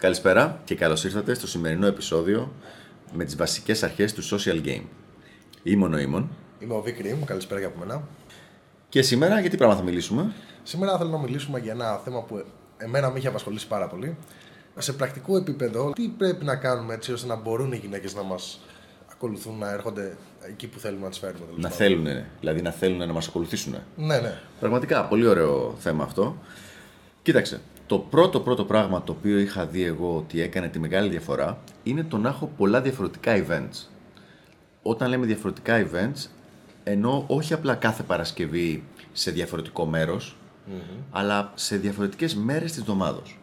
Καλησπέρα και καλώς ήρθατε στο σημερινό επεισόδιο με τις βασικές αρχές του social game. Είμαι ο Νοήμων Είμαι ο Βίκ Ριμ, καλησπέρα για από μένα. και σήμερα για τι πράγμα θα μιλήσουμε; Σήμερα θέλω να μιλήσουμε για ένα θέμα που εμένα με είχε απασχολήσει πάρα πολύ. Σε πρακτικό επίπεδο, τι πρέπει να κάνουμε έτσι ώστε να μπορούν οι γυναίκες να μας ακολουθούν, να έρχονται εκεί που θέλουμε να τις φέρουμε. τέλος Να πάντων. θέλουν, δηλαδή να θέλουν να μας ακολουθήσουν. Ναι, ναι. Πραγματικά, πολύ ωραίο θέμα αυτό. Κοίταξε, το πρώτο πρώτο πράγμα το οποίο είχα δει εγώ ότι έκανε τη μεγάλη διαφορά είναι το να έχω πολλά διαφορετικά events. Όταν λέμε διαφορετικά events, ενώ όχι απλά κάθε Παρασκευή σε διαφορετικό μέρος, αλλά σε διαφορετικές μέρες της εβδομάδος.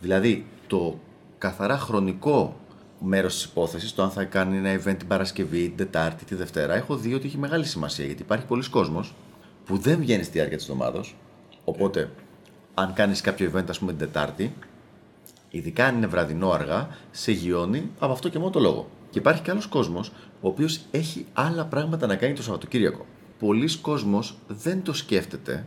Δηλαδή, το καθαρά χρονικό μέρος της υπόθεσης, το αν θα κάνει ένα event την Παρασκευή, την Τετάρτη, τη Δευτέρα, έχω δει ότι έχει μεγάλη σημασία, γιατί υπάρχει πολλοί κόσμος που δεν βγαίνει στη διάρκεια της εβδομάδος, οπότε αν κάνεις κάποιο event, ας πούμε, την Τετάρτη, ειδικά αν είναι βραδινό αργά, σε γιώνει από αυτό και μόνο το λόγο. Και υπάρχει και άλλος κόσμος, ο οποίος έχει άλλα πράγματα να κάνει το Σαββατοκύριακο. Πολλοί κόσμος δεν το σκέφτεται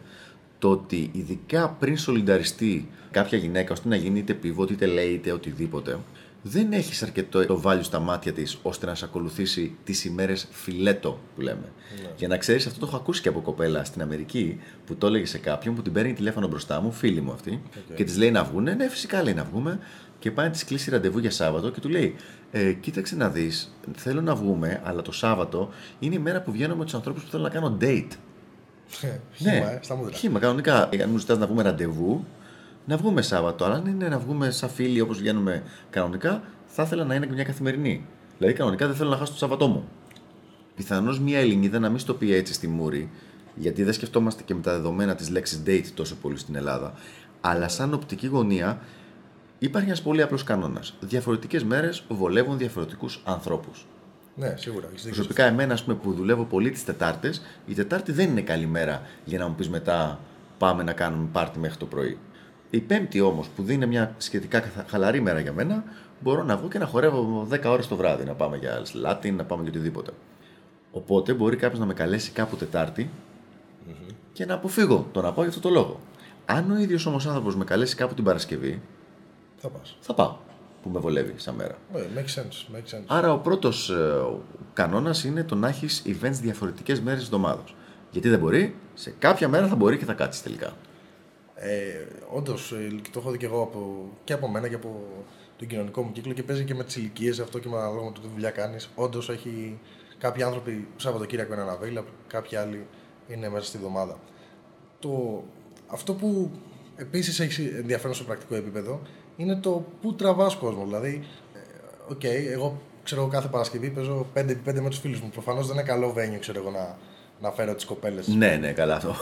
το ότι ειδικά πριν σολινταριστεί κάποια γυναίκα ώστε να γίνει είτε pivot είτε λέει είτε οτιδήποτε, δεν έχεις αρκετό το value στα μάτια της ώστε να σε ακολουθήσει τις ημέρες φιλέτο που λέμε. Για να ξέρεις, αυτό το έχω ακούσει και από κοπέλα στην Αμερική που το έλεγε σε κάποιον που την παίρνει τηλέφωνο μπροστά μου, φίλη μου αυτή, και της λέει να βγούνε. Ναι, φυσικά λέει να βγούμε. Και πάει να της κλείσει ραντεβού για Σάββατο και του λέει: ε, Κοίταξε να δεις, θέλω να βγούμε, αλλά το Σάββατο είναι η μέρα που βγαίνω με τους ανθρώπους που θέλω να κάνω date. Χήμα, ε, στα μούτρα. Χήμα, κανονικά. Αν μου ζητάς να βγούμε ραντεβού, να βγούμε Σάββατο. Αλλά αν είναι να βγούμε σαν φίλοι όπως βγαίνουμε κανονικά, θα ήθελα να είναι και μια καθημερινή. Δηλαδή, κανονικά δεν θέλω να χάσω το Σάββατό μου. Πιθανώς μια Ελληνίδα να μην στο πει έτσι στη Μούρη, γιατί δεν σκεφτόμαστε και με τα δεδομένα της λέξης date τόσο πολύ στην Ελλάδα. Αλλά σαν οπτική γωνία υπάρχει ένας πολύ απλός κανόνας. Διαφορετικές μέρες βολεύουν διαφορετικούς ανθρώπους. Ναι, σίγουρα. έχεις δίκιο. Προσωπικά, εμένα ας πούμε, που δουλεύω πολύ τις Τετάρτες, η Τετάρτη δεν είναι καλή μέρα για να μου πεις μετά πάμε να κάνουμε πάρτι μέχρι το πρωί. Η Πέμπτη όμως, που δεν είναι μια σχετικά καθα- χαλαρή μέρα για μένα, μπορώ να βγω και να χορεύω 10 ώρες το βράδυ, να πάμε για Latin, να πάμε για οτιδήποτε. Οπότε μπορεί κάποιος να με καλέσει κάπου Τετάρτη και να αποφύγω το να πάω για αυτό το λόγο. Αν ο ίδιος όμως άνθρωπος με καλέσει κάπου την Παρασκευή, Θα πας. θα πάω που με βολεύει σαν μέρα. Ε, Make sense, make sense. Άρα ο πρώτος ε, κανόνας είναι το να έχεις events διαφορετικές μέρες της εβδομάδας. Γιατί δεν μπορεί, σε κάποια μέρα θα μπορεί και θα κάτσεις τελικά. Ε, Όντως, το έχω δει και εγώ από, και από μένα και από τον κοινωνικό μου κύκλο και παίζει και με τις ηλικίες αυτό και με ανάλογα με το τι δουλειά κάνεις. Όντως, έχει κάποιοι άνθρωποι Σαββατοκύριακο είναι available, κάποιοι άλλοι είναι μέσα στη εβδομάδα. Το, αυτό που επίσης έχει ενδιαφέρον στο πρακτικό επίπεδο είναι το πού τραβάς κόσμο. Δηλαδή, ε, οκ, εγώ ξέρω εγώ κάθε Παρασκευή παίζω 5x5 με τους φίλους μου. Προφανώς δεν είναι καλό venue, ξέρω εγώ, να, να φέρω τις κοπέλες. Ναι, ναι, καλά αυτό.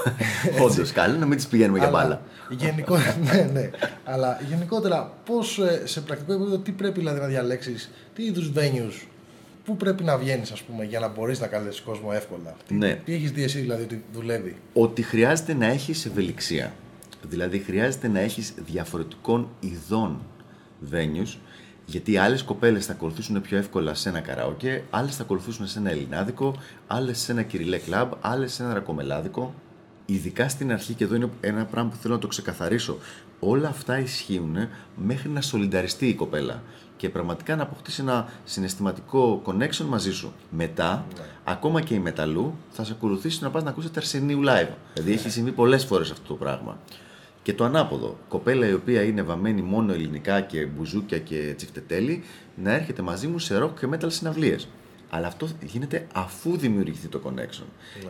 Όντως, καλό να μην τις πηγαίνουμε για μπάλα. Γενικό, ναι, ναι. Αλλά γενικότερα, πώς σε πρακτικό επίπεδο, τι πρέπει δηλαδή να διαλέξεις, τι είδους venues, πού πρέπει να βγαίνεις, ας πούμε, για να μπορείς να καλέσει κόσμο εύκολα. Τι, Ναι. τι έχεις δει εσύ δηλαδή ότι δουλεύει; Ότι χρειάζεται να έχεις ευελιξία. Δηλαδή, χρειάζεται να έχεις διαφορετικών ειδών venues, γιατί άλλες κοπέλες θα ακολουθήσουν πιο εύκολα σε ένα καραόκε, άλλες θα ακολουθήσουν σε ένα ελληνάδικο, άλλες σε ένα κυριλέ κλαμπ, άλλες σε ένα ρακομελάδικο. Ειδικά στην αρχή, και εδώ είναι ένα πράγμα που θέλω να το ξεκαθαρίσω, όλα αυτά ισχύουν μέχρι να σολινταριστεί η κοπέλα και πραγματικά να αποκτήσει ένα συναισθηματικό connection μαζί σου. Μετά, ακόμα και η μεταλλού θα σε ακολουθήσει να πας να ακούσεις τα Αρσενίου live. Δηλαδή έχει συμβεί πολλές φορές αυτό το πράγμα. Και το ανάποδο. Κοπέλα η οποία είναι βαμμένη μόνο ελληνικά και μπουζούκια και τσιφτετέλη να έρχεται μαζί μου σε rock και metal συναυλίες. Αλλά αυτό γίνεται αφού δημιουργηθεί το connection.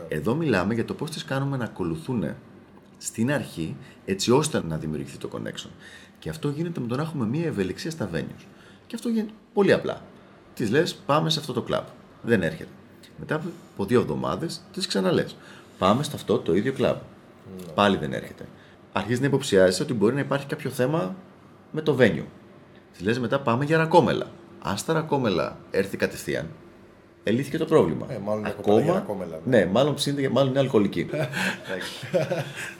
Εδώ μιλάμε για το πώς τις κάνουμε να ακολουθούν στην αρχή έτσι ώστε να δημιουργηθεί το connection. Και αυτό γίνεται με το να έχουμε μία ευελιξία στα venues. Και αυτό γίνεται πολύ απλά. Τη λες, πάμε σε αυτό το κλαμπ. Δεν έρχεται. Μετά από δύο εβδομάδες τη ξαναλέ. Πάμε στο αυτό το ίδιο κλαμπ. Πάλι δεν έρχεται. Αρχίζει να υποψιάζεσαι ότι μπορεί να υπάρχει κάποιο θέμα με το venue. Τη λες μετά πάμε για ρακόμελα. Αν στα ρακόμελα έρθει κατευθείαν, ελύθηκε το πρόβλημα. Ε, μάλλον είναι κοπέλα για ρακόμελα, Ναι, μάλλον ψήνεται, μάλλον είναι αλκοολική.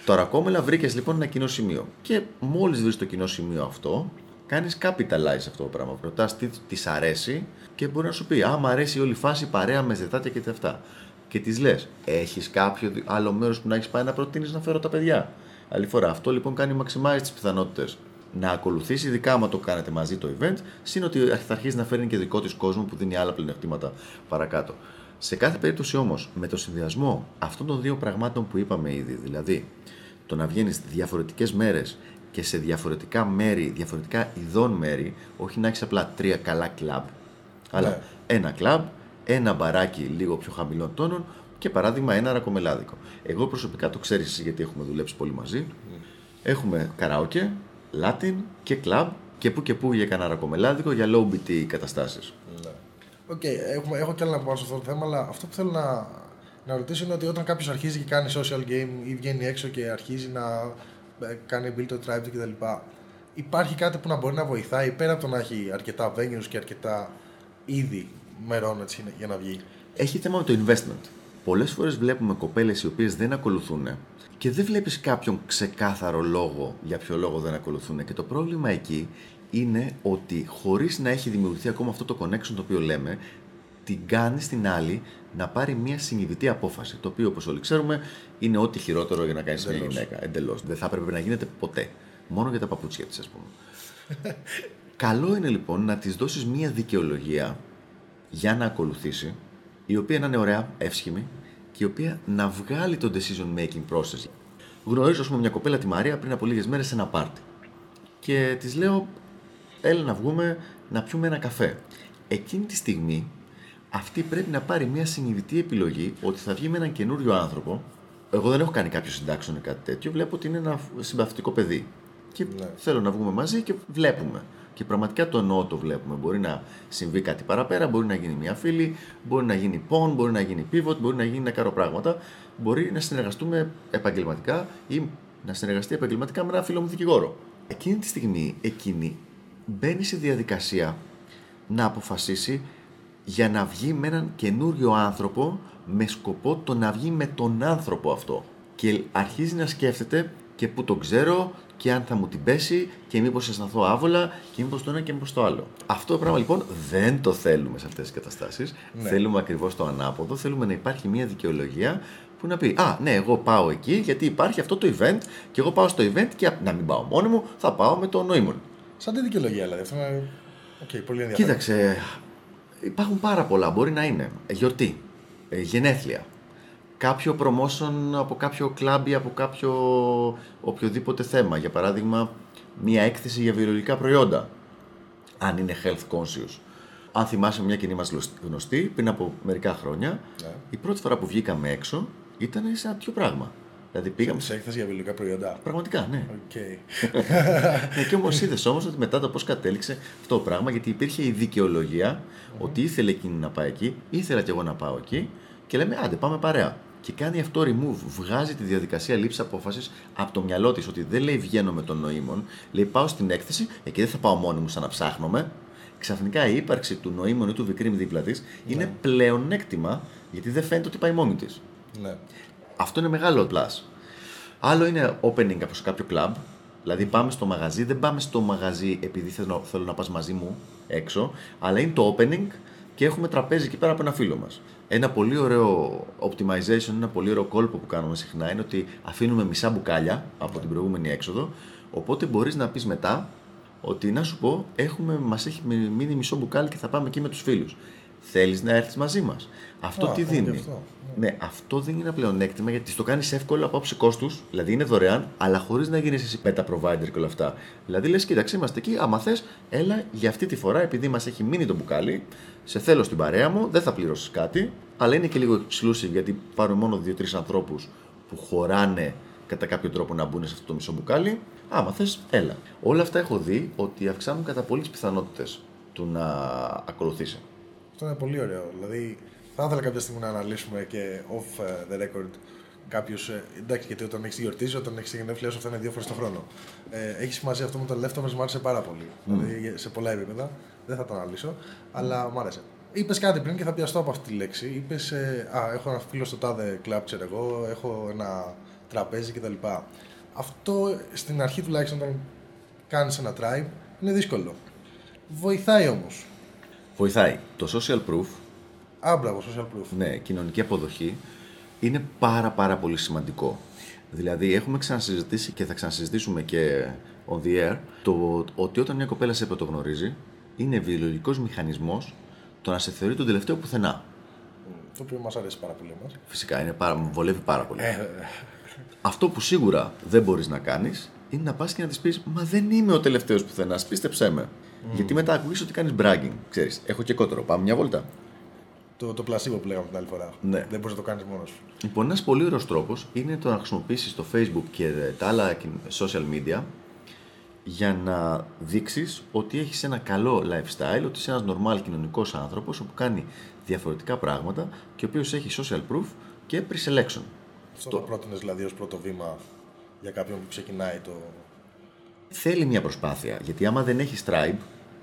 το ρακόμελα βρήκες λοιπόν ένα κοινό σημείο. Και μόλις βρεις το κοινό σημείο αυτό, κάνεις capitalize αυτό το πράγμα. Ρωτάς τι της αρέσει και μπορεί να σου πει: Α, μ' αρέσει όλη η φάση παρέα με ζετάτια και αυτά. Και της λες: Έχεις κάποιο δι- άλλο μέρος που να έχεις πάει να προτείνεις να φέρω τα παιδιά; Άλλη φορά. Αυτό λοιπόν κάνει maximize τις πιθανότητες να ακολουθήσει, ειδικά άμα το κάνετε μαζί το event, σύν ότι θα αρχίσει να φέρνει και δικό της κόσμο που δίνει άλλα πλεονεκτήματα παρακάτω. Σε κάθε περίπτωση όμως, με το συνδυασμό αυτών των δύο πραγμάτων που είπαμε ήδη, δηλαδή το να βγαίνεις διαφορετικές μέρες και σε διαφορετικά μέρη, διαφορετικά ειδών μέρη, όχι να έχεις απλά τρία καλά κλαμπ, αλλά Ναι. ένα κλαμπ, ένα μπαράκι λίγο πιο χαμηλών τόνων και παράδειγμα ένα ρακομελάδικο. Εγώ προσωπικά το ξέρεις γιατί έχουμε δουλέψει πολύ μαζί. Έχουμε καράοκε, Latin και κλαμπ και που και που για κανένα ρακομελάδικο για low BT καταστάσεις. Ναι. Οκ, έχουμε, έχω κι άλλα να πω σε αυτό το θέμα, αλλά αυτό που θέλω να, να ρωτήσω είναι ότι όταν κάποιος αρχίζει και κάνει social game ή βγαίνει έξω και αρχίζει να ε, κάνει build το tribe κτλ. Υπάρχει κάτι που να μπορεί να βοηθάει πέρα από το να έχει αρκετά venues και αρκετά είδη μερών έτσι, για να βγει; Έχει θέμα με το investment. Πολλές φορές βλέπουμε κοπέλες οι οποίες δεν ακολουθούν και δεν βλέπεις κάποιον ξεκάθαρο λόγο για ποιο λόγο δεν ακολουθούν. Και το πρόβλημα εκεί είναι ότι χωρίς να έχει δημιουργηθεί ακόμα αυτό το connection το οποίο λέμε, την κάνει στην άλλη να πάρει μια συνειδητή απόφαση. Το οποίο, όπως όλοι ξέρουμε, είναι ό,τι χειρότερο για να κάνεις μια Εντελώς. γυναίκα. Εντελώς. Δεν θα έπρεπε να γίνεται ποτέ. Μόνο για τα παπούτσια της, ας πούμε. Καλό είναι λοιπόν να της δώσεις μια δικαιολογία για να ακολουθήσει, η οποία να είναι ωραία, εύσχημη και η οποία να βγάλει το decision making process. Γνωρίζω, ας πούμε, μια κοπέλα τη Μαρία πριν από λίγες μέρες σε ένα πάρτι. Και της λέω, έλα να βγούμε να πιούμε ένα καφέ. Εκείνη τη στιγμή αυτή πρέπει να πάρει μια συνειδητή επιλογή ότι θα βγει με έναν καινούριο άνθρωπο. Εγώ δεν έχω κάνει κάποιο συντάξεων ή κάτι τέτοιο. Βλέπω ότι είναι ένα συμπαθητικό παιδί. Και Ναι. θέλω να βγούμε μαζί και βλέπουμε. Και πραγματικά το εννοώ το βλέπουμε. Μπορεί να συμβεί κάτι παραπέρα, μπορεί να γίνει μια φίλη, μπορεί να γίνει πόν, μπορεί να γίνει pivot, μπορεί να γίνει να κάνω πράγματα. Μπορεί να συνεργαστούμε επαγγελματικά ή να συνεργαστεί επαγγελματικά με ένα φίλο μου δικηγόρο. Εκείνη τη στιγμή, εκείνη μπαίνει σε διαδικασία να αποφασίσει για να βγει με έναν καινούριο άνθρωπο με σκοπό το να βγει με τον άνθρωπο αυτό. Και αρχίζει να σκέφτεται και που τον ξέρω και αν θα μου την πέσει και μήπως αισθανθώ άβολα και μήπως το ένα και μήπως το άλλο. Αυτό το πράγμα λοιπόν δεν το θέλουμε σε αυτές τις καταστάσεις. Ναι. Θέλουμε ακριβώς το ανάποδο. Θέλουμε να υπάρχει μια δικαιολογία που να πει Α, ναι, εγώ πάω εκεί γιατί υπάρχει αυτό το event και εγώ πάω στο event και να μην πάω μόνο μου, θα πάω με το νοήμων. Σαν τη δικαιολογία δηλαδή. Αυτό είναι. Οκ, πολύ ενδιαφέρον. Κοίταξε, υπάρχουν πάρα πολλά. Μπορεί να είναι γιορτή, ε, γενέθλια, κάποιο promotion από κάποιο κλαμπ ή από κάποιο οποιοδήποτε θέμα. Για παράδειγμα, μία έκθεση για βιολογικά προϊόντα, αν είναι health conscious. Αν θυμάσαι μια κοινή μας γνωστή, πριν από μερικά χρόνια, Ναι. η πρώτη φορά που βγήκαμε έξω ήταν σε ένα τέτοιο πράγμα. Δηλαδή πήγαμε σε... Σε έκθεση για βιολογικά προϊόντα. Πραγματικά, ναι. Οκ. Ναι, και όμως είδες όμως ότι μετά το πώς κατέληξε αυτό το πράγμα, γιατί υπήρχε η δικαιολογία ότι ήθελε εκείνη να πάει εκεί, ήθελα κι εγώ να πάω εκεί και λέμε άντε πάμε παρέα. Και κάνει αυτό remove, βγάζει τη διαδικασία λήψης απόφασης από το μυαλό της ότι δεν λέει βγαίνω με τον νοήμων, λέει πάω στην έκθεση, εκεί δεν θα πάω μόνη μου σαν να ψάχνομαι. Ξαφνικά η ύπαρξη του νοήμων ή του Vicrim δίπλα της είναι πλεονέκτημα γιατί δεν φαίνεται ότι πάει μόνη της. Ναι. Αυτό είναι μεγάλο plus. Άλλο είναι opening από σε κάποιο club. Δηλαδή πάμε στο μαγαζί, δεν πάμε στο μαγαζί επειδή θέλω, θέλω να πας μαζί μου έξω, αλλά είναι το opening και έχουμε τραπέζι εκεί πέρα από ένα φίλο μας. Ένα πολύ ωραίο optimization, ένα πολύ ωραίο κόλπο που κάνουμε συχνά είναι ότι αφήνουμε μισά μπουκάλια από την προηγούμενη έξοδο, οπότε μπορείς να πεις μετά ότι να σου πω, έχουμε, μας έχει μείνει μισό μπουκάλι και θα πάμε εκεί με τους φίλους. Θέλεις να έρθεις μαζί μας. Αυτό Α, τι ακόμα και δίνει; αυτό. Ναι, αυτό δεν είναι ένα πλεονέκτημα γιατί το κάνεις εύκολο από άψη κόστους, δηλαδή είναι δωρεάν, αλλά χωρίς να γίνεις εσύ beta provider και όλα αυτά. Δηλαδή λες, κοίταξε, είμαστε εκεί, άμα θες, έλα για αυτή τη φορά, επειδή μας έχει μείνει το μπουκάλι, σε θέλω στην παρέα μου, δεν θα πληρώσεις κάτι, αλλά είναι και λίγο exclusive γιατί πάρουμε μόνο δύο-τρεις ανθρώπους που χωράνε κατά κάποιο τρόπο να μπουν σε αυτό το μισό μπουκάλι. Άμα θες, έλα. Όλα αυτά έχω δει ότι αυξάνουν κατά πολύ τι πιθανότητες του να ακολουθήσει. Αυτό είναι πολύ ωραίο. Δηλαδή, θα ήθελα κάποια στιγμή να αναλύσουμε και off ε, the record κάποιους. εντάξει, γιατί όταν έχεις γιορτίζει, όταν έχεις γενέθλια, σου, αυτά είναι δύο φορές το χρόνο. Ε, έχεις σημασία αυτό με το leftovers, μου άρεσε πάρα πολύ. Δηλαδή, σε πολλά επίπεδα. Δεν θα το αναλύσω, αλλά μου άρεσε. Είπες κάτι πριν και θα πιαστώ από αυτή τη λέξη. Είπες, Α, έχω ένα φίλο στο τάδε κλαμπ, ξέρω εγώ, έχω ένα τραπέζι κτλ. Αυτό στην αρχή τουλάχιστον όταν κάνεις ένα tribe είναι δύσκολο. Βοηθάει όμως. Βοηθάει. Το social proof Άμπραβο, social proof. ναι, κοινωνική αποδοχή είναι πάρα πάρα πολύ σημαντικό. Δηλαδή έχουμε ξανασυζητήσει και θα ξανασυζητήσουμε και on the air, το ότι όταν μια κοπέλα σε πρωτογνωρίζει, είναι βιολογικός μηχανισμός το να σε θεωρεί τον τελευταίο πουθενά. Το οποίο μας αρέσει πάρα πολύ εμάς. Φυσικά είναι πάρα, μου βολεύει πάρα πολύ. Ε, Αυτό που σίγουρα δεν μπορείς να κάνεις είναι να πας και να της πεις Μα δεν είμαι ο τελευταίος πουθενάς, πίστεψέ με. Γιατί μετά ακούγεις ότι κάνεις bragging. Ξέρεις, έχω και κότερο. Πάμε μια βόλτα. το, το πλασίβο που λέγαμε την άλλη φορά. Ναι. Δεν μπορείς να το κάνεις μόνος σου. Λοιπόν, ένας πολύ ωραίος τρόπος είναι το να χρησιμοποιήσεις το Facebook και τα άλλα social media για να δείξεις ότι έχεις ένα καλό lifestyle, ότι είσαι ένας normal κοινωνικός άνθρωπος που κάνει διαφορετικά πράγματα και ο οποίος έχει social proof και pre-selection. Αυτό το πρότεινες δηλαδή ως πρώτο βήμα για κάποιον που ξεκινάει το. Θέλει μια προσπάθεια, γιατί άμα δεν έχεις tribe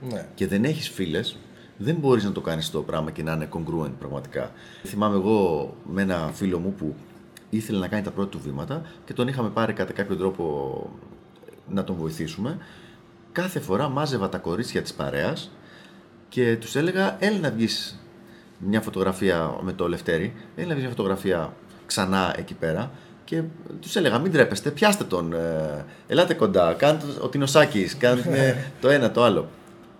Ναι. και δεν έχεις φίλες, δεν μπορείς να το κάνεις το πράγμα και να είναι congruent πραγματικά. Θυμάμαι εγώ με ένα φίλο μου που ήθελε να κάνει τα πρώτα του βήματα και τον είχαμε πάρει κατά κάποιο τρόπο να τον βοηθήσουμε. Κάθε φορά μάζευα τα κορίτσια της παρέας και τους έλεγα έλα να βγεις μια φωτογραφία με το Λευτέρη, έλα να βγεις μια φωτογραφία ξανά εκεί πέρα και τους έλεγα μην τρέπεστε, πιάστε τον, ε, ελάτε κοντά, κάντε ο Τινοσάκης, κάντε το ένα το άλλο.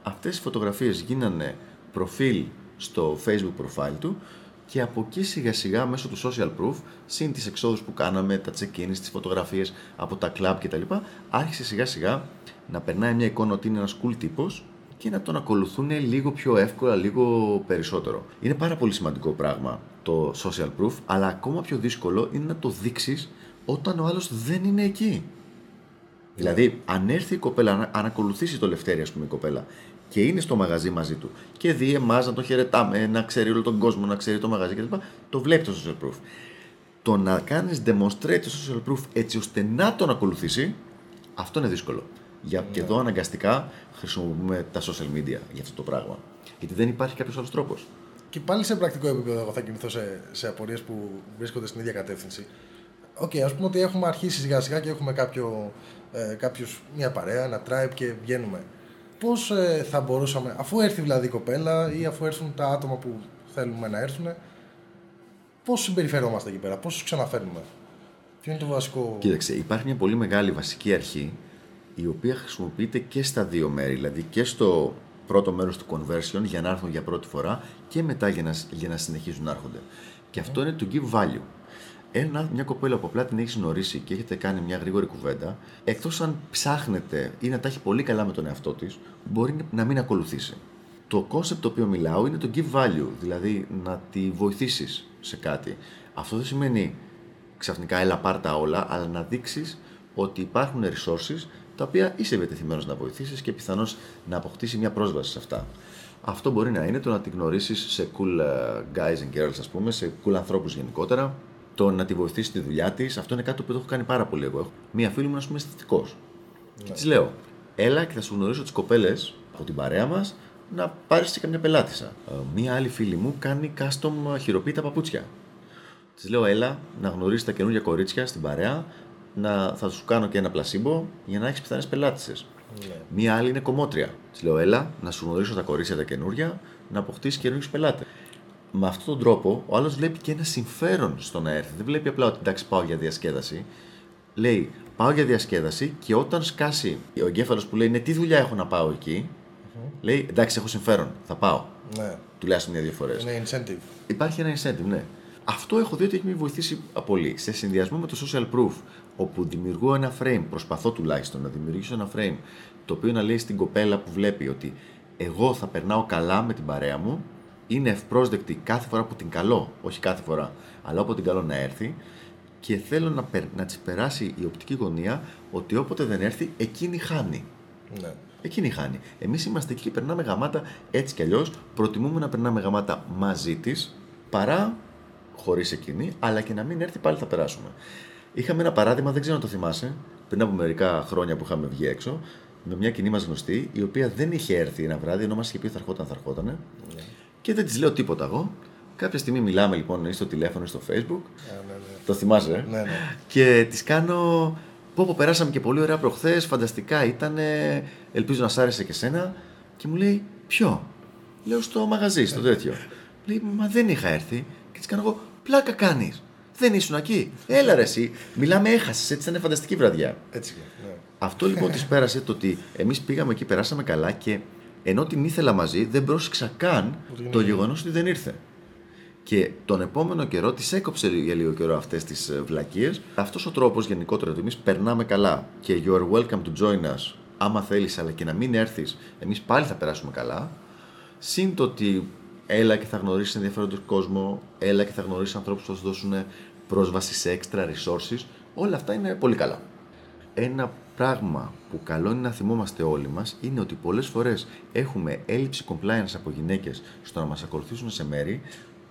Αυτές οι φωτογραφίες γίνανε προφίλ στο facebook profile του και από εκεί σιγά σιγά μέσω του social proof, συν τις εξόδους που κάναμε, τα check-ins, τις φωτογραφίες από τα club κτλ. Άρχισε σιγά σιγά να περνάει μια εικόνα ότι είναι ένας cool τύπος και να τον ακολουθούν λίγο πιο εύκολα, λίγο περισσότερο. Είναι πάρα πολύ σημαντικό πράγμα το social proof, αλλά ακόμα πιο δύσκολο είναι να το δείξεις όταν ο άλλος δεν είναι εκεί. Δηλαδή, αν έρθει η κοπέλα, αν- αν ακολουθήσει το Λευτέρη, ας πούμε, η κοπέλα, και είναι στο μαγαζί μαζί του και δει εμάς να τον χαιρετάμε, να ξέρει όλο τον κόσμο, να ξέρει το μαγαζί κτλ., το βλέπει το social proof. Το να κάνεις demonstrate το social proof έτσι ώστε να τον ακολουθήσει, αυτό είναι δύσκολο. Για, Και εδώ αναγκαστικά χρησιμοποιούμε τα social media για αυτό το πράγμα. Γιατί δεν υπάρχει κάποιος άλλος τρόπος. Και πάλι σε πρακτικό επίπεδο, εγώ θα κινηθώ σε, σε απορίες που βρίσκονται στην ίδια κατεύθυνση. Οκ, ας πούμε ότι έχουμε αρχίσει σιγά σιγά και έχουμε κάποιο, ε, κάποιους, μια παρέα, ένα tribe και βγαίνουμε. Πώς ε, θα μπορούσαμε, αφού έρθει δηλαδή η κοπέλα ή αφού έρθουν τα άτομα που θέλουμε να έρθουν, πώς συμπεριφερόμαστε εκεί πέρα, πώς τους ξαναφέρνουμε; Ποιο είναι το βασικό. Κοίταξε, υπάρχει μια πολύ μεγάλη βασική αρχή η οποία χρησιμοποιείται και στα δύο μέρη. Δηλαδή και στο πρώτο μέρος του conversion για να έρθουν για πρώτη φορά και μετά για να, για να συνεχίζουν να έρχονται. Και αυτό είναι to give value. Ένα, μια κοπέλα που απλά την έχεις γνωρίσει και έχετε κάνει μια γρήγορη κουβέντα, εκτός αν ψάχνετε ή να τα έχει πολύ καλά με τον εαυτό της, μπορεί να μην ακολουθήσει. Το concept το οποίο μιλάω είναι το give value, δηλαδή να τη βοηθήσεις σε κάτι. Αυτό δεν σημαίνει ξαφνικά έλα πάρτα όλα, αλλά να δείξεις ότι υπάρχουν resources τα οποία είσαι ευαιτεθειμένο να βοηθήσεις και πιθανώς να αποκτήσει μια πρόσβαση σε αυτά. Αυτό μπορεί να είναι το να τη γνωρίσεις σε cool ε, guys and girls, ας πούμε, σε cool ανθρώπους γενικότερα, το να τη βοηθήσεις στη δουλειά της. Αυτό είναι κάτι που το έχω κάνει πάρα πολύ εγώ. Μία φίλη μου είναι, ας πούμε, αισθητικός. Και της λέω, έλα και θα σου γνωρίσω τις κοπέλες από την παρέα μας να πάρεις και καμιά πελάτησα. Ε, Μία άλλη φίλη μου κάνει custom χειροποίητα παπούτσια. Της λέω, έλα να γνωρίσεις τα καινούργια κορίτσια στην παρέα, να, θα σου κάνω και ένα πλασίμπο για να έχεις πιθανές πελάτησες. Ναι. Μία άλλη είναι κομμότρια. Της λέω, έλα να σου γνωρίσω τα κορίτσια τα καινούργια, να αποκτήσεις καινούριους πελάτες. Με αυτόν τον τρόπο, ο άλλος βλέπει και ένα συμφέρον στο να έρθει. Δεν βλέπει απλά ότι εντάξει, πάω για διασκέδαση. Λέει, πάω για διασκέδαση και όταν σκάσει ο εγκέφαλος που λέει, ναι, τι δουλειά έχω να πάω εκεί, λέει, εντάξει, έχω συμφέρον, θα πάω. Ναι. Τουλάχιστον μια-δύο φορές. Είναι incentive. Υπάρχει ένα incentive, ναι. Αυτό έχω δει ότι έχει με βοηθήσει πολύ. Σε συνδυασμό με το social proof, όπου δημιουργώ ένα frame, προσπαθώ τουλάχιστον να δημιουργήσω ένα frame, το οποίο να λέει στην κοπέλα που βλέπει ότι εγώ θα περνάω καλά με την παρέα μου, είναι ευπρόσδεκτη κάθε φορά που την καλώ, όχι κάθε φορά, αλλά όποτε την καλώ να έρθει και θέλω να, περ, να της περάσει η οπτική γωνία ότι όποτε δεν έρθει, εκείνη χάνει. Ναι. Εκείνη χάνει. Εμείς είμαστε εκεί και περνάμε γαμάτα έτσι κι αλλιώς. Προτιμούμε να περνάμε γαμάτα μαζί της παρά χωρίς εκείνη, αλλά και να μην έρθει πάλι θα περάσουμε. Είχαμε ένα παράδειγμα, δεν ξέρω αν το θυμάσαι, πριν από μερικά χρόνια που είχαμε βγει έξω, με μια κοινή μας γνωστή, η οποία δεν είχε έρθει ένα βράδυ, ενώ μας είχε πει θα ερχόταν, θα ερχόταν. Και δεν της λέω τίποτα εγώ. Κάποια στιγμή μιλάμε λοιπόν ή στο τηλέφωνο ή στο facebook. Ναι, ναι, ναι. Το θυμάσαι, ε; Ναι, ναι. Και της κάνω. Πω, πω, περάσαμε και πολύ ωραία προχθές, φανταστικά ήταν. Ελπίζω να σ' άρεσε και σένα. Και μου λέει, Ποιο; Λέω στο μαγαζί, στο τέτοιο. λέει, Μα δεν είχα έρθει. Και της κάνω εγώ, Πλάκα κάνεις. Δεν ήσουν εκεί. Έλα ρε, εσύ. Μιλάμε, έχασες. Έτσι ήταν φανταστική βραδιά. Έτσι και. Ναι. Αυτό λοιπόν της πέρασε το ότι εμείς πήγαμε εκεί, περάσαμε καλά και ενώ την ήθελα μαζί, δεν πρόσεξα καν Ότι είναι το εκεί. γεγονός ότι δεν ήρθε. Και τον επόμενο καιρό της έκοψε για λίγο καιρό αυτές τις βλακίες. Αυτός ο τρόπος γενικότερα ότι εμείς περνάμε καλά και you are welcome to join us, άμα θέλεις, αλλά και να μην έρθεις, εμείς πάλι θα περάσουμε καλά. Συν το ότι έλα και θα γνωρίσεις ενδιαφέροντο κόσμο, έλα και θα γνωρίσεις ανθρώπους που θα σου δώσουν πρόσβαση σε extra resources. Όλα αυτά είναι πολύ καλά. Ένα πράγμα που καλό είναι να θυμόμαστε όλοι μας είναι ότι πολλές φορές έχουμε έλλειψη compliance από γυναίκες στο να μας ακολουθήσουν σε μέρη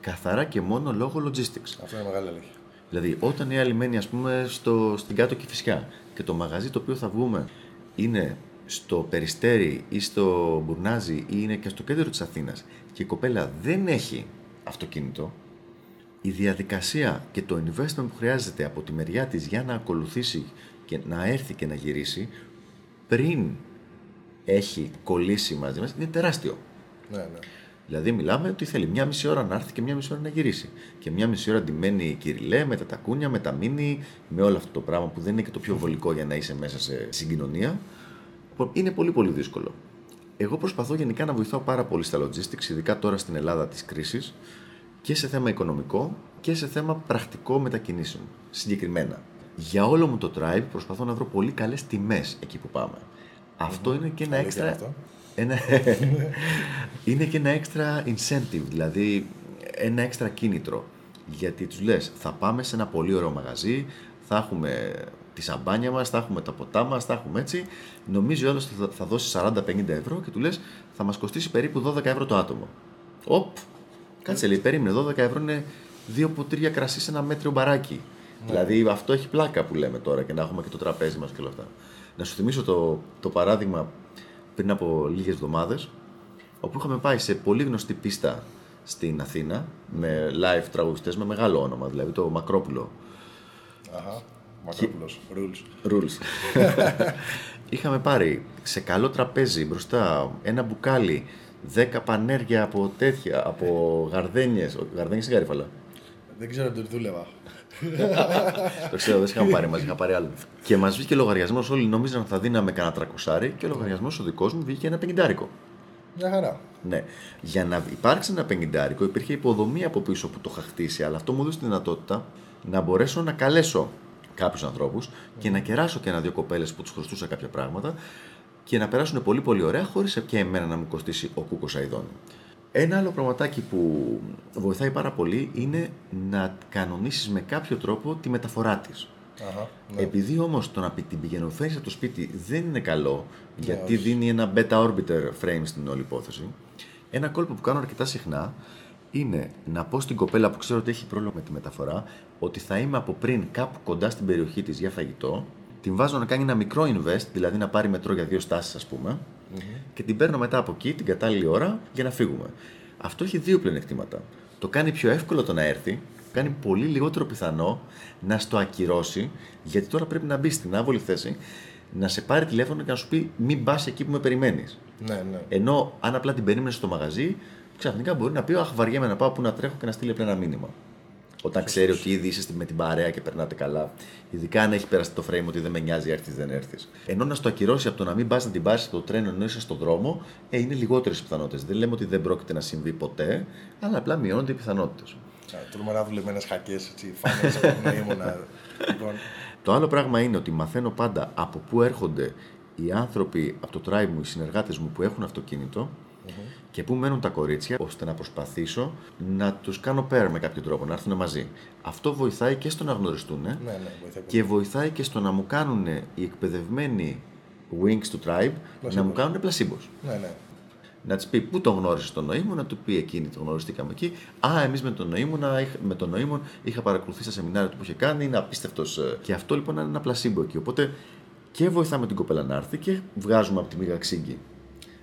καθαρά και μόνο λόγω logistics. Αυτό είναι μεγάλη αλήθεια. Δηλαδή, όταν η άλλη μένει, ας πούμε, στο, στην κάτω Κηφισιά και το μαγαζί το οποίο θα βγούμε είναι στο Περιστέρι ή στο Μπουρνάζι ή είναι και στο κέντρο της Αθήνας και η κοπέλα δεν έχει αυτοκίνητο, η διαδικασία και το investment που χρειάζεται από τη μεριά της για να ακολουθήσει και να έρθει και να γυρίσει πριν έχει κολλήσει μαζί μας είναι τεράστιο. Ναι, ναι. Δηλαδή, μιλάμε ότι θέλει μια μισή ώρα να έρθει και μια μισή ώρα να γυρίσει. Και μια μισή ώρα ντυμένη κυριλέ με τα τακούνια, με τα μίνι, με όλο αυτό το πράγμα που δεν είναι και το πιο βολικό για να είσαι μέσα σε συγκοινωνία. Λοιπόν, Είναι πολύ πολύ δύσκολο. Εγώ προσπαθώ γενικά να βοηθάω πάρα πολύ στα logistics, ειδικά τώρα στην Ελλάδα της κρίσης, και σε θέμα οικονομικό και σε θέμα πρακτικό μετακινήσεων. Συγκεκριμένα. Για όλο μου το tribe προσπαθώ να βρω πολύ καλές τιμές εκεί που πάμε. Αυτό είναι και ένα Αλήθεια έξτρα. αυτό. Ένα... είναι και ένα έξτρα incentive, δηλαδή ένα έξτρα κίνητρο. Γιατί τους λες, θα πάμε σε ένα πολύ ωραίο μαγαζί, θα έχουμε τη σαμπάνια μας, θα έχουμε τα ποτά μας, θα έχουμε έτσι. Νομίζει ο άλλος ότι θα, θα δώσει 40-50 ευρώ και του λες, θα μας κοστίσει περίπου 12 ευρώ το άτομο. Οπ, κάτσε λέει, περίμενε, 12 ευρώ είναι δύο ποτήρια κρασί σε ένα μέτριο μπαράκι. Δηλαδή αυτό έχει πλάκα που λέμε τώρα και να έχουμε και το τραπέζι μας και όλα αυτά. Να σου θυμίσω το, το παράδειγμα πριν από λίγες εβδομάδες όπου είχαμε πάει σε πολύ γνωστή πίστα στην Αθήνα με live τραγουδιστές με μεγάλο όνομα, δηλαδή το Μακρόπουλο Αχα. Μακρόπουλος. Rules. Rules. είχαμε πάρει σε καλό τραπέζι μπροστά ένα μπουκάλι, 10 πανέρια από τέτοια, από γαρδένιες, γαρδένιες ή γαρίφαλα. Δεν ξέρω αν το δούλευα. Το ξέρω, δεν σε είχαμε πάρει μαζί, είχα πάρει άλλο. Και μας βγήκε λογαριασμός, όλοι νόμιζαν ότι θα δίναμε κανένα τρακοσάρι και ο λογαριασμός ο δικός μου βγήκε ένα πενηντάρικο. Μια χαρά. Ναι. Για να υπάρξει ένα πενηντάρικο υπήρχε υποδομή από πίσω που το είχα χτίσει, αλλά αυτό μου έδωσε τη δυνατότητα να μπορέσω να καλέσω κάποιους ανθρώπους και να κεράσω και ένα-δύο κοπέλες που τους χρωστούσα κάποια πράγματα και να περάσουν πολύ πολύ ωραία χωρίς και εμένα να μου κοστίσει ο κούκος Αιδών. Ένα άλλο πραγματάκι που βοηθάει πάρα πολύ είναι να κανονίσεις με κάποιο τρόπο τη μεταφορά της. Αχα. Ναι. Επειδή όμως το να πη- την πηγαινοφέρεις από το σπίτι δεν είναι καλό, γιατί όχι. δίνει ένα beta orbiter frame στην όλη υπόθεση, ένα κόλπο που κάνω αρκετά συχνά είναι να πω στην κοπέλα που ξέρω ότι έχει πρόβλημα με τη μεταφορά ότι θα είμαι από πριν κάπου κοντά στην περιοχή της για φαγητό, την βάζω να κάνει ένα μικρό invest, δηλαδή να πάρει μετρό για δύο στάσεις ας πούμε, και την παίρνω μετά από εκεί την κατάλληλη ώρα για να φύγουμε. Αυτό έχει δύο πλεονεκτήματα. Το κάνει πιο εύκολο το να έρθει, κάνει πολύ λιγότερο πιθανό να στο ακυρώσει, γιατί τώρα πρέπει να μπει στην άβολη θέση, να σε πάρει τηλέφωνο και να σου πει μην πας εκεί που με περιμένεις. Ναι, ναι. Ενώ αν απλά την περίμενες στο μαγαζί, ξαφνικά μπορεί να πει: Αχ, βαριέμαι να πάω που να τρέχω και να στείλει απλά ένα μήνυμα. Όταν ξέρει ότι ήδη είσαι στη- με την παρέα και περνάτε καλά, ειδικά αν έχεις περάσει το frame ότι δεν με νοιάζει, έρθεις δεν έρθεις. Ενώ να στο ακυρώσει από το να μην πας να την πάρεις στο τρένο ενώ είσαι στον δρόμο, ε, είναι λιγότερες πιθανότητες. Δεν λέμε ότι δεν πρόκειται να συμβεί ποτέ, αλλά απλά μειώνονται οι πιθανότητες. Α, Τρομερά δουλεμένε χακές, έτσι. Φάνες από την ήμουνα. Λοιπόν, Το άλλο πράγμα είναι ότι μαθαίνω πάντα από πού έρχονται οι άνθρωποι από το tribe μου, οι συνεργάτες μου που έχουν αυτοκίνητο και πού μένουν τα κορίτσια, ώστε να προσπαθήσω να τους κάνω pair με κάποιο τρόπο, να έρθουν μαζί. Αυτό βοηθάει και στο να γνωριστούν ναι, ναι, βοηθάει πολύ. και βοηθάει και στο να μου κάνουν οι εκπαιδευμένοι wings του tribe να μου Placebos. κάνουν πλασίμπος. Ναι, ναι. Να της πει πού τον γνώρισες τον νοήμων, να του πει εκείνη τον γνωριστήκαμε εκεί. Α, εμείς με τον νοήμων, με τον νοήμων είχα παρακολουθήσει τα σεμινάρια του που είχε κάνει, είναι απίστευτος. Και αυτό λοιπόν είναι ένα πλασίμπο εκεί. Οπότε και βοηθάμε την κοπέλα να έρθει και βγάζουμε από τη μίγα ξύγκη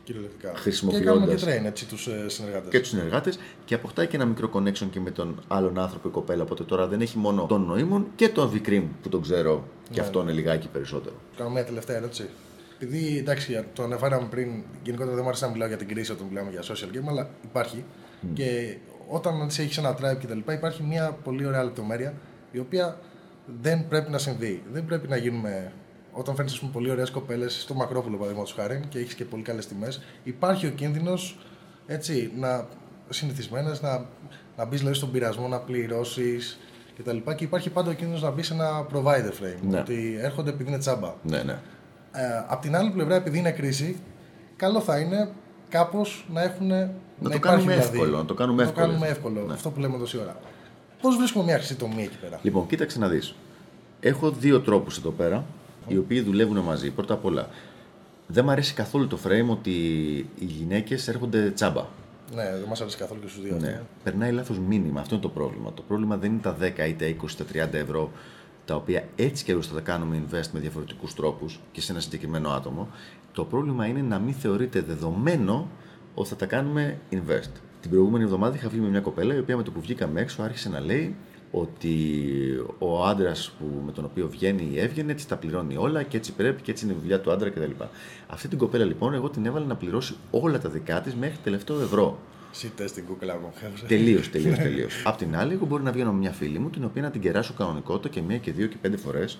Κυριολεκτικά. Χρησιμοποιώντας- Και κάνουμε και train, έτσι, τους συνεργάτες. και τους συνεργάτες και αποκτάει και ένα μικρό connection και με τον άλλον άνθρωπο η κοπέλα. Οπότε τώρα δεν έχει μόνο τον νοήμων και τον Vicrim που τον ξέρω και Ναι, αυτό είναι λιγάκι περισσότερο. Κάνω μια τελευταία ερώτηση. Επειδή εντάξει, το αναφέραμε πριν, γενικότερα δεν μου αρέσει να μιλάω για την κρίση όταν μιλάμε για social game, αλλά υπάρχει. Και όταν έχεις ένα tribe κτλ., υπάρχει μια πολύ ωραία λεπτομέρεια η οποία δεν πρέπει να συμβεί. Δεν πρέπει να γίνουμε όταν φέρνει πολύ ωραίες κοπέλες στο Μακρόπουλο παραδείγματος χάρη και έχεις και πολύ καλές τιμές, υπάρχει ο κίνδυνος έτσι να συνηθισμένες να, να μπεις δηλαδή, στον πειρασμό, να πληρώσεις κτλ. Και, και υπάρχει πάντα ο κίνδυνος να μπεις σε ένα provider frame. Ναι. Ότι έρχονται επειδή είναι τσάμπα. Ναι, ναι. Ε, απ' την άλλη πλευρά, επειδή είναι κρίση, καλό θα είναι κάπως να έχουν. Να, το υπάρχει κάνουμε δηλαδή, εύκολο, να το κάνουμε να εύκολο. κάνουμε εύκολο. Ναι. Αυτό που λέμε τόση ώρα. Πώς βρίσκουμε μια χρυσή τομή εκεί πέρα; Λοιπόν, κοίταξε να δεις. Έχω δύο τρόπους εδώ πέρα, οι οποίοι δουλεύουν μαζί. Πρώτα απ' όλα, δεν μου αρέσει καθόλου το frame ότι οι γυναίκες έρχονται τσάμπα. Ναι, δεν μας αρέσει καθόλου και στους δύο. Ναι. αυτό. Περνάει λάθος μήνυμα. Αυτό είναι το πρόβλημα. Το πρόβλημα δεν είναι τα 10 ή τα 20 ή τα 30 ευρώ, τα οποία έτσι και αλλιώς θα τα κάνουμε invest με διαφορετικούς τρόπους και σε ένα συγκεκριμένο άτομο. Το πρόβλημα είναι να μην θεωρείται δεδομένο ότι θα τα κάνουμε invest. Την προηγούμενη εβδομάδα είχα βγει με μια κοπέλα η οποία με το που βγήκαμε έξω άρχισε να λέει ότι ο άντρας με τον οποίο βγαίνει ή έβγαινε έτσι τα πληρώνει όλα και έτσι πρέπει και έτσι είναι η δουλειά του άντρα κτλ. Αυτή την κοπέλα λοιπόν εγώ την έβαλα να πληρώσει όλα τα δικά της μέχρι τελευταίο ευρώ. Εσύ στην κούκλα μου. Τελείως, τελείως, τελείως. Απ' την άλλη, εγώ μπορεί να βγαίνω με μια φίλη μου, την οποία να την κεράσω κανονικότητα και μία και δύο και πέντε φορές,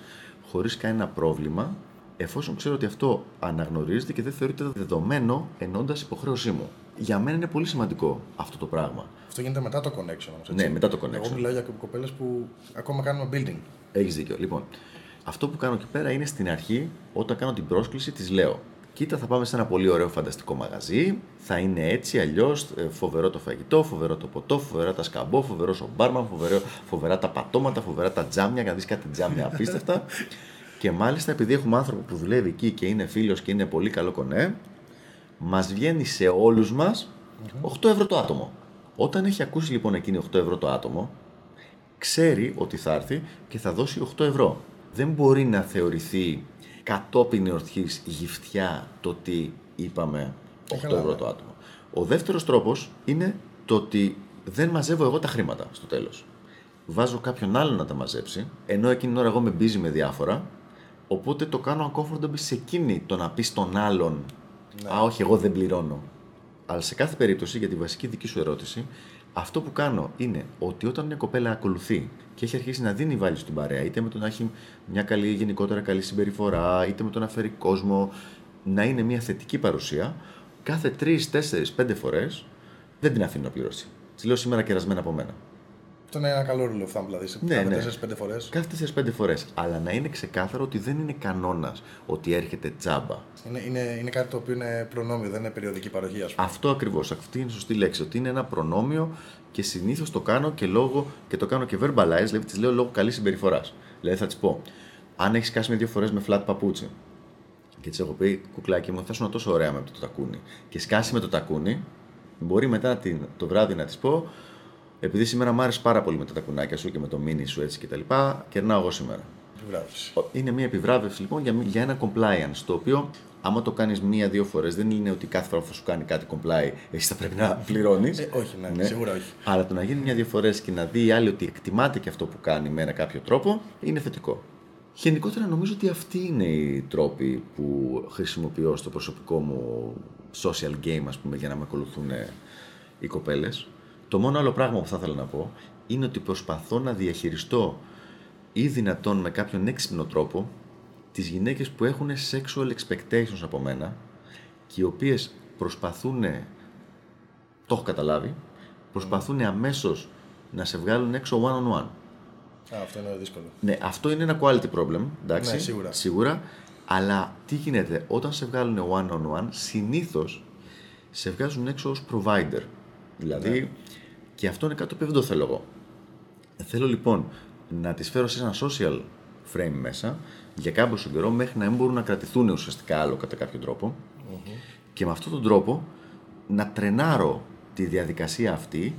χωρίς κανένα πρόβλημα, εφόσον ξέρω ότι αυτό αναγνωρίζεται και δεν θεωρείται δεδομένο ενώντας υποχρέωσή μου. Για μένα είναι πολύ σημαντικό αυτό το πράγμα. Αυτό γίνεται μετά το connection όμως, έτσι. Ναι, μετά το Εγώ connection. μιλάω για κοπέλες που ακόμα κάνουμε building. Έχεις δίκιο. Λοιπόν, αυτό που κάνω εκεί πέρα είναι στην αρχή, όταν κάνω την πρόσκληση, της λέω. Κοίτα, θα πάμε σε ένα πολύ ωραίο φανταστικό μαγαζί. Θα είναι έτσι, αλλιώς. Φοβερό το φαγητό, φοβερό το ποτό, φοβερά τα σκαμπό, φοβερός ο μπάρμαν, φοβερό, φοβερά τα πατώματα, φοβερά τα τζάμια. Για να δεις κάτι τζάμια απίστευτα. και μάλιστα, επειδή έχουμε άνθρωπο που δουλεύει εκεί και είναι φίλος και είναι πολύ καλό κονέ, μας βγαίνει σε όλους μας 8 ευρώ το άτομο. Όταν έχει ακούσει λοιπόν εκείνη 8 ευρώ το άτομο, ξέρει ότι θα έρθει και θα δώσει 8 ευρώ. Δεν μπορεί να θεωρηθεί κατόπιν εορτής γυφτιά το ότι είπαμε 8 καλά, ευρώ ναι. το άτομο. Ο δεύτερος τρόπος είναι το ότι δεν μαζεύω εγώ τα χρήματα στο τέλος. Βάζω κάποιον άλλον να τα μαζέψει, ενώ εκείνη την ώρα εγώ με μπίζει με διάφορα, οπότε το κάνω uncomfortable σε εκείνη το να πεις στον άλλον «Α, όχι, εγώ δεν πληρώνω». Αλλά σε κάθε περίπτωση, για τη βασική δική σου ερώτηση, αυτό που κάνω είναι ότι όταν μια κοπέλα ακολουθεί και έχει αρχίσει να δίνει βάλεις στην παρέα, είτε με το να έχει μια καλή, γενικότερα καλή συμπεριφορά, είτε με το να φέρει κόσμο, να είναι μια θετική παρουσία, κάθε 3, 4, 5 φορές δεν την αφήνω να πληρώσει. Της λέω σήμερα κερασμένα από μένα. Αυτό είναι ένα καλό rule of thumb, δηλαδή. Σε Ναι, κάθε ναι. 4-5 φορές. Κάθε 4-5 φορές. Αλλά να είναι ξεκάθαρο ότι δεν είναι κανόνας ότι έρχεται τζάμπα. Είναι, είναι, είναι κάτι το οποίο είναι προνόμιο, δεν είναι περιοδική παροχή, ας πούμε. Αυτό ακριβώς. Αυτή είναι η σωστή λέξη. Ότι είναι ένα προνόμιο και συνήθως το κάνω και λόγω και το κάνω και verbalize, δηλαδή τη λέω λόγω καλής συμπεριφοράς. Δηλαδή θα της πω, αν έχεις σκάσει με δύο φορές με flat παπούτσι και της έχω πει, κουκλάκι μου, θα ήσουν τόσο ωραία με το τακούνι. Και σκάσει με το τακούνι, μπορεί μετά την, το βράδυ να της πω, επειδή σήμερα μου άρεσε πάρα πολύ με τα τακουνάκια σου και με το μίνι σου έτσι κτλ. Κερνάω εγώ σήμερα. Επιβράβευση. Είναι μια επιβράβευση λοιπόν για, για ένα compliance το οποίο άμα το κάνεις μία-δύο φορές δεν είναι ότι κάθε φορά που θα σου κάνει κάτι comply εσύ θα πρέπει να πληρώνεις. Ε, όχι, ναι, σίγουρα όχι. Αλλά το να γίνει μια-δύο φορές και να δει η άλλη ότι εκτιμάται και αυτό που κάνει με ένα κάποιο τρόπο είναι θετικό. Γενικότερα νομίζω ότι αυτοί είναι οι τρόποι που χρησιμοποιώ στο προσωπικό μου social game, ας πούμε, για να με ακολουθούν ε, οι κοπέλες. Το μόνο άλλο πράγμα που θα ήθελα να πω είναι ότι προσπαθώ να διαχειριστώ ή δυνατόν με κάποιον έξυπνο τρόπο τις γυναίκες που έχουν sexual expectations από μένα και οι οποίες προσπαθούν, το έχω καταλάβει, προσπαθούν αμέσως να σε βγάλουν έξω one on one. Α, αυτό είναι δύσκολο. Ναι, αυτό είναι ένα quality problem, εντάξει, Ναι, σίγουρα. σίγουρα. Αλλά τι γίνεται, όταν σε βγάλουν one on one, συνήθως σε βγάζουν έξω ως provider. Δηλαδή, Ναι. και αυτό είναι κάτι το οποίο δεν το θέλω εγώ. Θέλω λοιπόν να τις φέρω σε ένα social frame μέσα για κάποιο καιρό μέχρι να μην μπορούν να κρατηθούν ουσιαστικά άλλο κατά κάποιο τρόπο και με αυτόν τον τρόπο να τρενάρω τη διαδικασία αυτή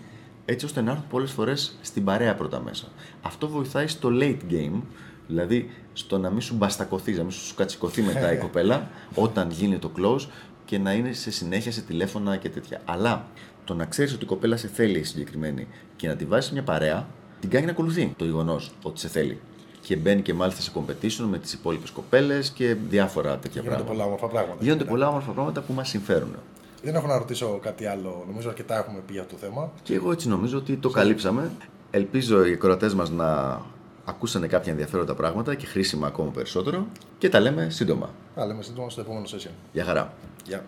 έτσι ώστε να έρθουν πολλές φορές στην παρέα πρώτα μέσα. Αυτό βοηθάει στο late game, δηλαδή στο να μην σου μπαστακωθείς, να μην σου κατσικωθεί μετά η κοπέλα όταν γίνει το close και να είναι σε συνέχεια σε τηλέφωνα και τέτοια. Αλλά το να ξέρεις ότι η κοπέλα σε θέλει συγκεκριμένη και να τη βάζεις μια παρέα, την κάνει να ακολουθεί το γεγονός ότι σε θέλει. Και μπαίνει και μάλιστα σε competition με τις υπόλοιπες κοπέλες και διάφορα τέτοια Γίνονται πράγματα. πολλά όμορφα πράγματα. Γίνονται Ναι. πολλά όμορφα πράγματα που μας συμφέρουν. Δεν έχω να ρωτήσω κάτι άλλο. Νομίζω αρκετά έχουμε πει για αυτό το θέμα. Και εγώ έτσι νομίζω ότι το καλύψαμε. Ελπίζω οι ακροατές μας να ακούσανε κάποια ενδιαφέροντα πράγματα και χρήσιμα ακόμα περισσότερο και τα λέμε σύντομα. Τα λέμε σύντομα στο επόμενο session. Γεια χαρά. Γεια.